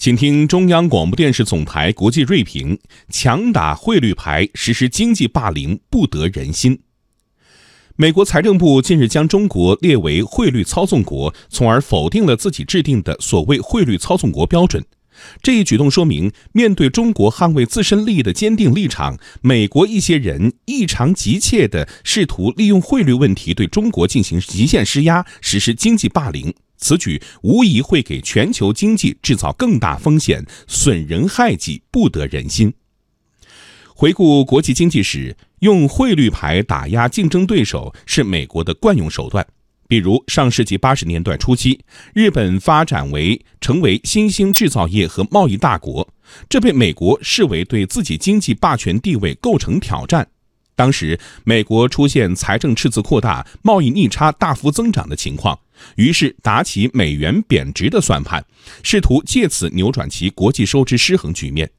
请听中央广播电视总台国际锐评：强打汇率牌，实施经济霸凌，不得人心。美国财政部近日将中国列为汇率操纵国，从而否定了自己制定的所谓汇率操纵国标准。这一举动说明，面对中国捍卫自身利益的坚定立场，美国一些人异常急切地试图利用汇率问题对中国进行极限施压，实施经济霸凌。此举无疑会给全球经济制造更大风险，损人害己，不得人心。回顾国际经济史，用汇率牌打压竞争对手是美国的惯用手段。比如上世纪八十年代初期，日本发展为成为新兴制造业和贸易大国，这被美国视为对自己经济霸权地位构成挑战。当时，美国出现财政赤字扩大、贸易逆差大幅增长的情况。于是打起美元贬值的算盘，试图借此扭转其国际收支失衡局面。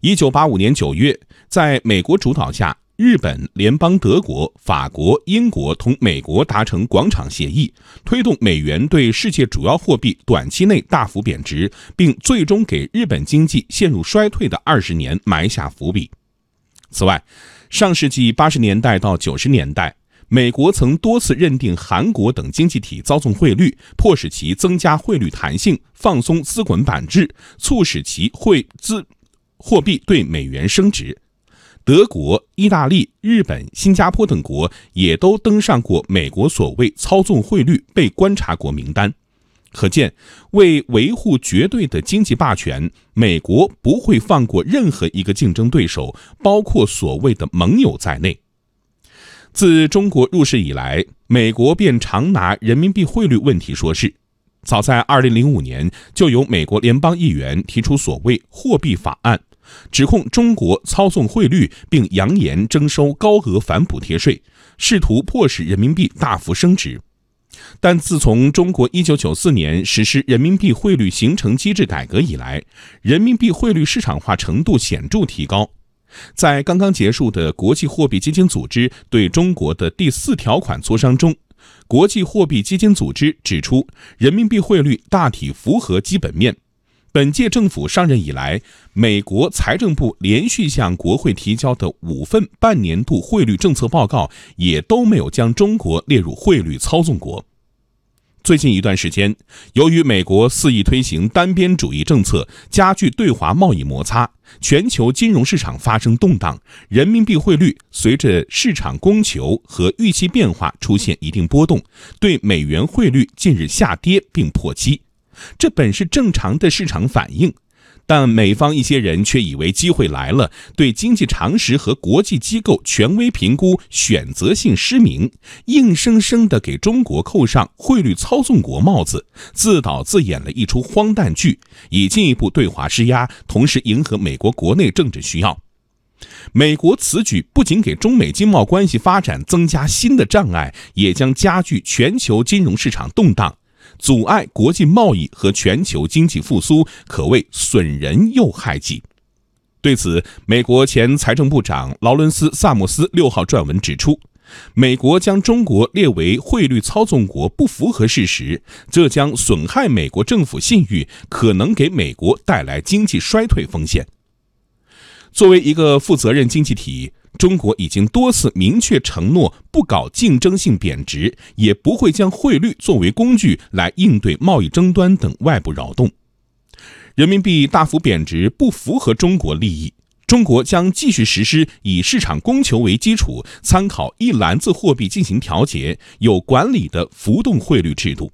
一九八五年九月，在美国主导下，日本、联邦德国、法国、英国同美国达成广场协议，推动美元对世界主要货币短期内大幅贬值，并最终给日本经济陷入衰退的二十年埋下伏笔。此外，上世纪八十年代到九十年代。美国曾多次认定韩国等经济体操纵汇率，迫使其增加汇率弹性，放松资本管制，促使其汇资货币对美元升值。德国、意大利、日本、新加坡等国也都登上过美国所谓操纵汇率被观察国名单。可见，为维护绝对的经济霸权，美国不会放过任何一个竞争对手，包括所谓的盟友在内。自中国入世以来，美国便常拿人民币汇率问题说事。早在2005年，就有美国联邦议员提出所谓“货币法案”，指控中国操纵汇率，并扬言征收高额反补贴税，试图迫使人民币大幅升值。但自从中国1994年实施人民币汇率形成机制改革以来，人民币汇率市场化程度显著提高。在刚刚结束的国际货币基金组织对中国的第四条款磋商中，国际货币基金组织指出，人民币汇率大体符合基本面。本届政府上任以来，美国财政部连续向国会提交的五份半年度汇率政策报告，也都没有将中国列入汇率操纵国。最近一段时间，由于美国肆意推行单边主义政策，加剧对华贸易摩擦，全球金融市场发生动荡，人民币汇率随着市场供求和预期变化出现一定波动，对美元汇率近日下跌并破七，这本是正常的市场反应。但美方一些人却以为机会来了，对经济常识和国际机构权威评估选择性失明，硬生生地给中国扣上汇率操纵国帽子，自导自演了一出荒诞剧，以进一步对华施压，同时迎合美国国内政治需要。美国此举不仅给中美经贸关系发展增加新的障碍，也将加剧全球金融市场动荡。阻碍国际贸易和全球经济复苏，可谓损人又害己。对此，美国前财政部长劳伦斯·萨默斯六号撰文指出，美国将中国列为汇率操纵国不符合事实，这将损害美国政府信誉，可能给美国带来经济衰退风险。作为一个负责任经济体。中国已经多次明确承诺不搞竞争性贬值，也不会将汇率作为工具来应对贸易争端等外部扰动。人民币大幅贬值不符合中国利益，中国将继续实施以市场供求为基础、参考一篮子货币进行调节、有管理的浮动汇率制度。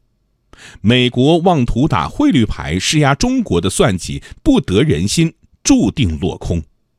美国妄图打汇率牌施压中国的算计不得人心，注定落空。